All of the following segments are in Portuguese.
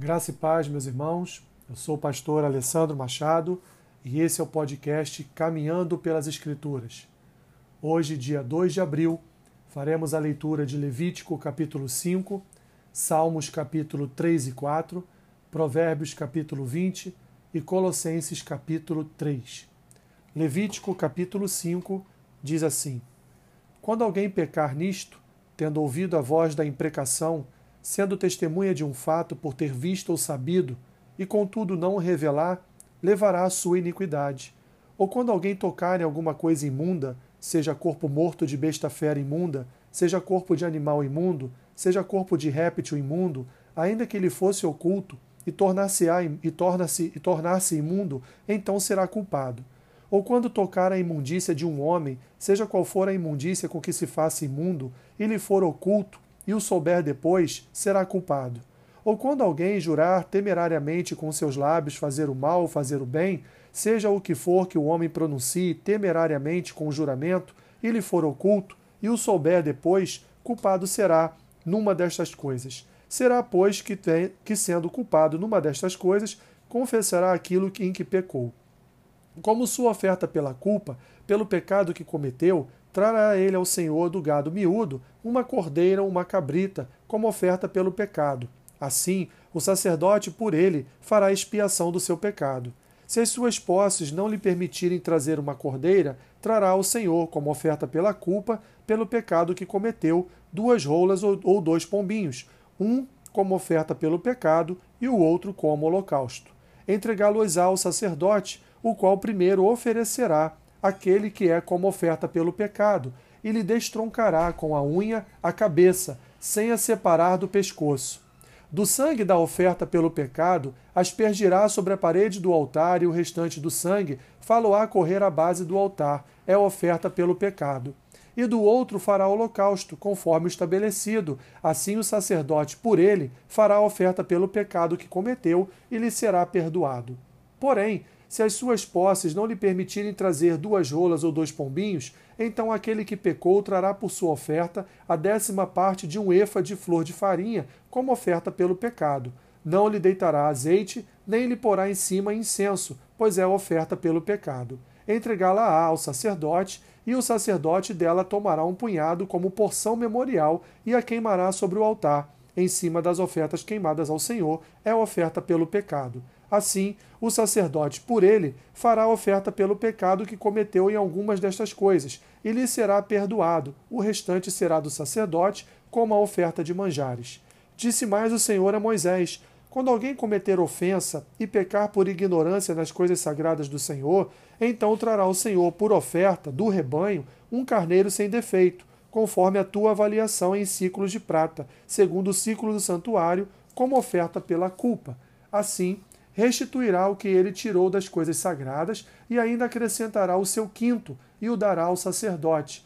Graça e paz, meus irmãos. Eu sou o pastor Alessandro Machado e esse é o podcast Caminhando pelas Escrituras. Hoje, dia 2 de abril, faremos a leitura de Levítico capítulo 5, Salmos capítulo 3 e 4, Provérbios capítulo 20 e Colossenses capítulo 3. Levítico capítulo 5 diz assim: Quando alguém pecar nisto, tendo ouvido a voz da imprecação, sendo testemunha de um fato por ter visto ou sabido, e contudo não o revelar, levará a sua iniquidade. Ou quando alguém tocar em alguma coisa imunda, seja corpo morto de besta fera imunda, seja corpo de animal imundo, seja corpo de réptil imundo, ainda que ele fosse oculto, e tornar-se e torna-se e tornar-se imundo, então será culpado. Ou quando tocar a imundícia de um homem, seja qual for a imundícia com que se faça imundo, e lhe for oculto, e o souber depois, será culpado. Ou quando alguém jurar temerariamente com seus lábios fazer o mal ou fazer o bem, seja o que for que o homem pronuncie temerariamente com o juramento, e lhe for oculto, e o souber depois, culpado será numa destas coisas. Será, pois, que, tem, que sendo culpado numa destas coisas, confessará aquilo em que pecou. Como sua oferta pela culpa, pelo pecado que cometeu, trará ele ao Senhor do gado miúdo uma cordeira ou uma cabrita, como oferta pelo pecado. Assim, o sacerdote por ele fará expiação do seu pecado. Se as suas posses não lhe permitirem trazer uma cordeira, trará ao Senhor, como oferta pela culpa, pelo pecado que cometeu, duas rolas ou dois pombinhos, um como oferta pelo pecado e o outro como holocausto. Entregá-los ao sacerdote, o qual primeiro oferecerá aquele que é como oferta pelo pecado, e lhe destroncará com a unha a cabeça, sem a separar do pescoço. Do sangue da oferta pelo pecado, aspergirá sobre a parede do altar, e o restante do sangue faloá correr à base do altar, é oferta pelo pecado. E do outro fará holocausto, conforme o estabelecido. Assim o sacerdote, por ele, fará oferta pelo pecado que cometeu, e lhe será perdoado. Porém, se as suas posses não lhe permitirem trazer duas rolas ou dois pombinhos, então aquele que pecou trará por sua oferta a décima parte de um efa de flor de farinha, como oferta pelo pecado. Não lhe deitará azeite, nem lhe porá em cima incenso, pois é oferta pelo pecado. Entregá-la-á ao sacerdote, e o sacerdote dela tomará um punhado como porção memorial e a queimará sobre o altar, em cima das ofertas queimadas ao Senhor, é oferta pelo pecado. Assim, o sacerdote, por ele, fará oferta pelo pecado que cometeu em algumas destas coisas, e lhe será perdoado. O restante será do sacerdote, como a oferta de manjares. Disse mais o Senhor a Moisés: Quando alguém cometer ofensa e pecar por ignorância nas coisas sagradas do Senhor, então trará o Senhor por oferta do rebanho um carneiro sem defeito, conforme a tua avaliação em ciclos de prata, segundo o ciclo do santuário, como oferta pela culpa. Assim, restituirá o que ele tirou das coisas sagradas e ainda acrescentará o seu quinto e o dará ao sacerdote.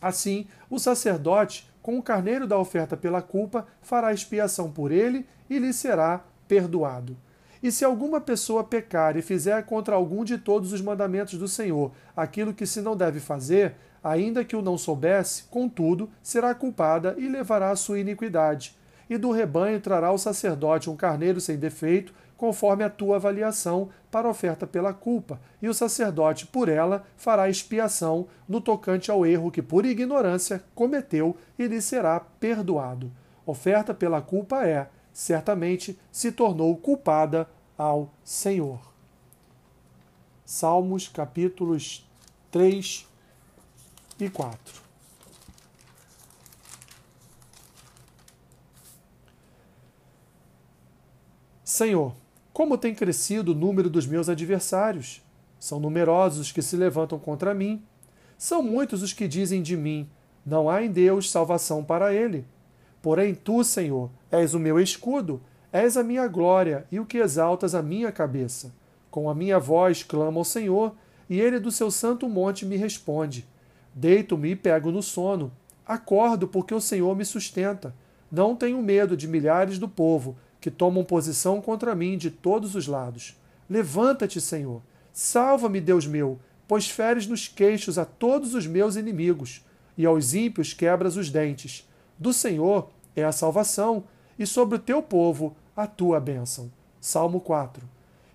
Assim, o sacerdote, com o carneiro da oferta pela culpa, fará expiação por ele e lhe será perdoado. E se alguma pessoa pecar e fizer contra algum de todos os mandamentos do Senhor aquilo que se não deve fazer, ainda que o não soubesse, contudo, será culpada e levará a sua iniquidade. E do rebanho trará o sacerdote um carneiro sem defeito, conforme a tua avaliação, para oferta pela culpa, e o sacerdote, por ela, fará expiação no tocante ao erro que, por ignorância, cometeu e lhe será perdoado. Oferta pela culpa é, certamente, se tornou culpada ao Senhor. Salmos capítulos 3 e 4. Senhor, como tem crescido o número dos meus adversários? São numerosos os que se levantam contra mim. São muitos os que dizem de mim: Não há em Deus salvação para ele. Porém, tu, Senhor, és o meu escudo, és a minha glória e o que exaltas a minha cabeça. Com a minha voz clamo ao Senhor, e ele do seu santo monte me responde. Deito-me e pego no sono. Acordo porque o Senhor me sustenta. Não tenho medo de milhares do povo que tomam posição contra mim de todos os lados. Levanta-te, Senhor. Salva-me, Deus meu, pois feres nos queixos a todos os meus inimigos, e aos ímpios quebras os dentes. Do Senhor é a salvação, e sobre o teu povo a tua bênção. Salmo 4.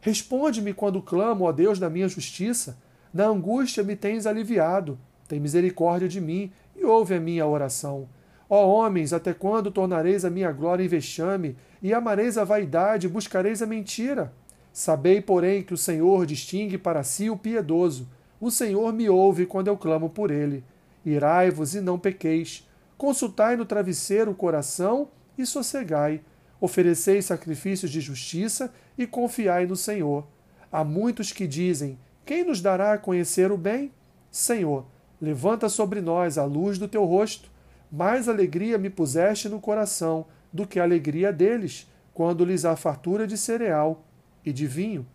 Responde-me quando clamo, ó Deus, da minha justiça. Na angústia me tens aliviado. Tem misericórdia de mim e ouve a minha oração. Ó homens, até quando tornareis a minha glória em vexame, e amareis a vaidade e buscareis a mentira? Sabei, porém, que o Senhor distingue para si o piedoso. O Senhor me ouve quando eu clamo por ele. Irai-vos e não pequeis. Consultai no travesseiro o coração e sossegai. Oferecei sacrifícios de justiça e confiai no Senhor. Há muitos que dizem: Quem nos dará a conhecer o bem? Senhor, levanta sobre nós a luz do teu rosto. Mais alegria me puseste no coração do que a alegria deles, quando lhes há fartura de cereal e de vinho.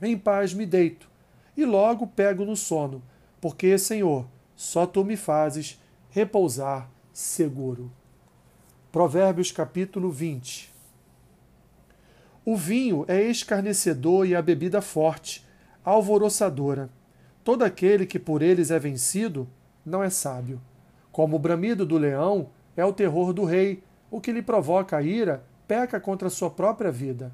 Em paz me deito, e logo pego no sono, porque, Senhor, só tu me fazes repousar seguro. Provérbios capítulo 20 O vinho é escarnecedor e a bebida forte, alvoroçadora. Todo aquele que por eles é vencido não é sábio. Como o bramido do leão é o terror do rei, o que lhe provoca a ira peca contra sua própria vida.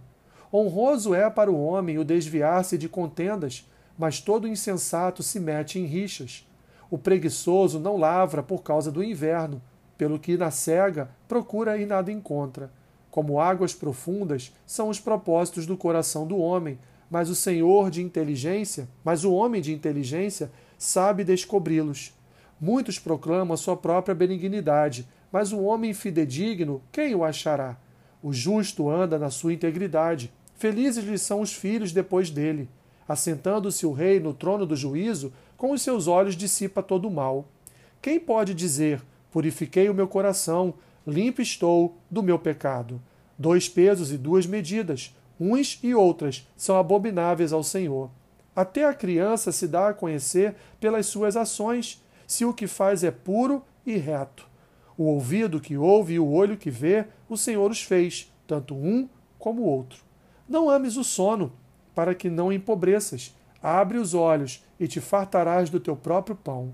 Honroso é para o homem o desviar-se de contendas, mas todo insensato se mete em rixas. O preguiçoso não lavra por causa do inverno, pelo que na cega procura e nada encontra. Como águas profundas são os propósitos do coração do homem, mas o Senhor de inteligência, mas o homem de inteligência sabe descobri-los. Muitos proclamam a sua própria benignidade, mas o homem fidedigno, quem o achará? O justo anda na sua integridade. Felizes lhe são os filhos depois dele. Assentando-se o rei no trono do juízo, com os seus olhos dissipa todo o mal. Quem pode dizer: Purifiquei o meu coração, limpo estou do meu pecado? Dois pesos e duas medidas, uns e outras, são abomináveis ao Senhor. Até a criança se dá a conhecer pelas suas ações, se o que faz é puro e reto. O ouvido que ouve e o olho que vê, o Senhor os fez, tanto um como o outro. Não ames o sono, para que não empobreças. Abre os olhos e te fartarás do teu próprio pão.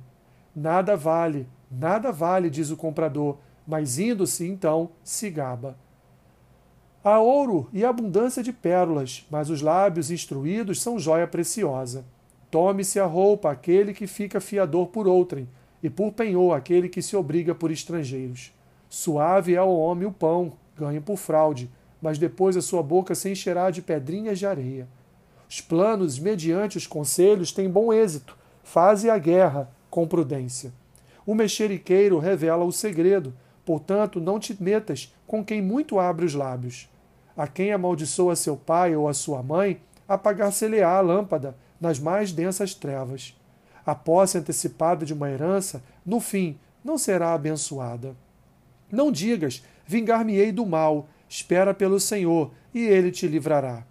Nada vale, nada vale, diz o comprador, mas indo-se então se gaba. Há ouro e abundância de pérolas, mas os lábios instruídos são joia preciosa. Tome-se a roupa aquele que fica fiador por outrem, e por penhor aquele que se obriga por estrangeiros. Suave é ao homem o pão, ganho por fraude, mas depois a sua boca se encherá de pedrinhas de areia. Os planos, mediante os conselhos, têm bom êxito. Faze a guerra com prudência. O mexeriqueiro revela o segredo, portanto, não te metas com quem muito abre os lábios. A quem amaldiçoa seu pai ou a sua mãe, apagar-se-lhe-á a lâmpada nas mais densas trevas a posse antecipada de uma herança, no fim, não será abençoada. Não digas, vingar-me-ei do mal, espera pelo Senhor, e ele te livrará.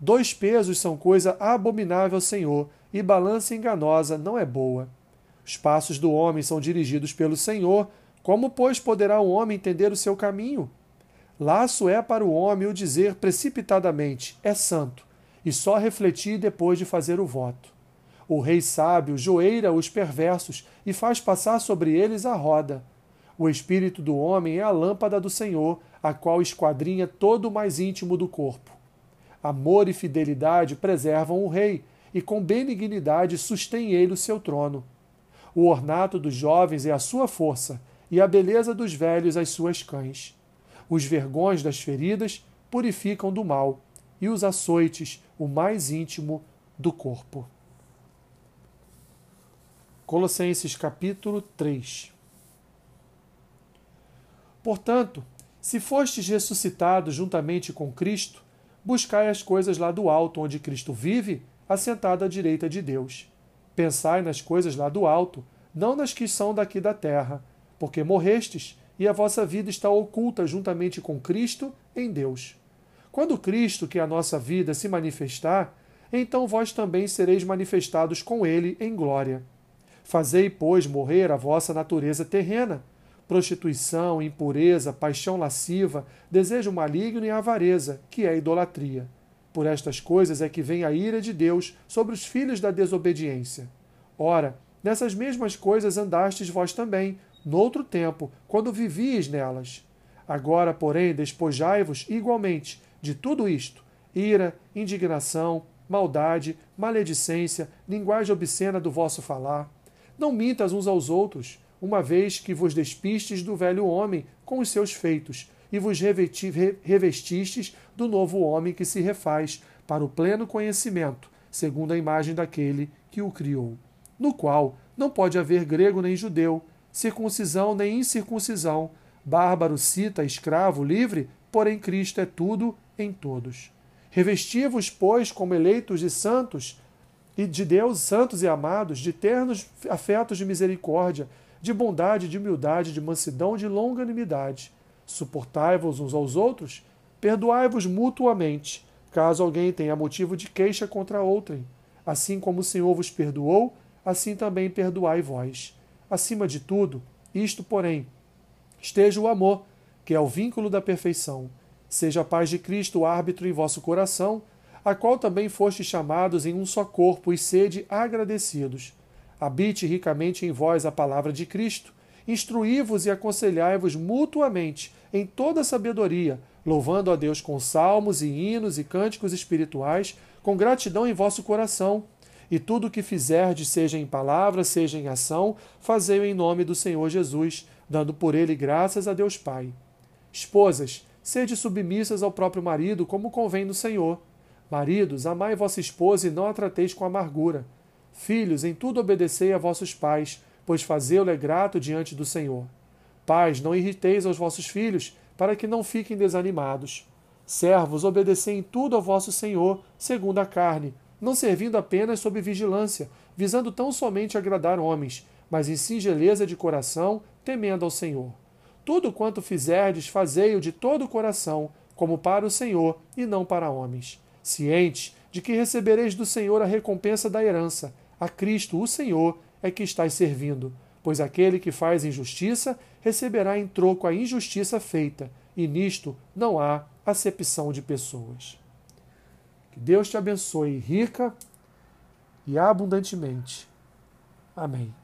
Dois pesos são coisa abominável Senhor, e balança enganosa não é boa. Os passos do homem são dirigidos pelo Senhor, como, pois, poderá o homem entender o seu caminho? Laço é para o homem o dizer precipitadamente, é santo, e só refletir depois de fazer o voto. O rei sábio joeira os perversos e faz passar sobre eles a roda. O espírito do homem é a lâmpada do Senhor, a qual esquadrinha todo o mais íntimo do corpo. Amor e fidelidade preservam o rei, e com benignidade sustém ele o seu trono. O ornato dos jovens é a sua força, e a beleza dos velhos as suas cães. Os vergões das feridas purificam do mal, e os açoites o mais íntimo do corpo. Colossenses capítulo 3 Portanto, se fostes ressuscitados juntamente com Cristo, buscai as coisas lá do alto, onde Cristo vive, assentado à direita de Deus. Pensai nas coisas lá do alto, não nas que são daqui da terra, porque morrestes e a vossa vida está oculta juntamente com Cristo em Deus. Quando Cristo, que é a nossa vida, se manifestar, então vós também sereis manifestados com ele em glória. Fazei, pois, morrer a vossa natureza terrena, prostituição, impureza, paixão lasciva, desejo maligno e avareza, que é idolatria. Por estas coisas é que vem a ira de Deus sobre os filhos da desobediência. Ora, nessas mesmas coisas andastes vós também, noutro tempo, quando vivíeis nelas. Agora, porém, despojai-vos igualmente de tudo isto: ira, indignação, maldade, maledicência, linguagem obscena do vosso falar. Não mintas uns aos outros, uma vez que vos despistes do velho homem com os seus feitos, e vos revestistes do novo homem que se refaz para o pleno conhecimento, segundo a imagem daquele que o criou, no qual não pode haver grego nem judeu, circuncisão nem incircuncisão, bárbaro, cita, escravo, livre, porém Cristo é tudo em todos. Revesti-vos, pois, como eleitos e santos, e de Deus, santos e amados, de ternos afetos de misericórdia, de bondade, de humildade, de mansidão, de longanimidade. Suportai-vos uns aos outros, perdoai-vos mutuamente, caso alguém tenha motivo de queixa contra outrem. Assim como o Senhor vos perdoou, assim também perdoai vós. Acima de tudo, isto, porém, esteja o amor, que é o vínculo da perfeição. Seja a paz de Cristo o árbitro em vosso coração, a qual também fostes chamados em um só corpo, e sede agradecidos. Habite ricamente em vós a palavra de Cristo, instruí-vos e aconselhai-vos mutuamente em toda sabedoria, louvando a Deus com salmos e hinos e cânticos espirituais, com gratidão em vosso coração. E tudo o que fizerdes, seja em palavra, seja em ação, fazei-o em nome do Senhor Jesus, dando por ele graças a Deus Pai. Esposas, sede submissas ao próprio marido, como convém no Senhor. Maridos, amai vossa esposa e não a trateis com amargura. Filhos, em tudo obedecei a vossos pais, pois fazê-lo é grato diante do Senhor. Pais, não irriteis aos vossos filhos, para que não fiquem desanimados. Servos, obedecei em tudo ao vosso Senhor, segundo a carne, não servindo apenas sob vigilância, visando tão somente agradar homens, mas em singeleza de coração, temendo ao Senhor. Tudo quanto fizerdes, fazei-o de todo o coração, como para o Senhor e não para homens, cientes de que recebereis do Senhor a recompensa da herança. A Cristo, o Senhor, é que estáis servindo, pois aquele que faz injustiça receberá em troco a injustiça feita, e nisto não há acepção de pessoas. Que Deus te abençoe rica e abundantemente. Amém.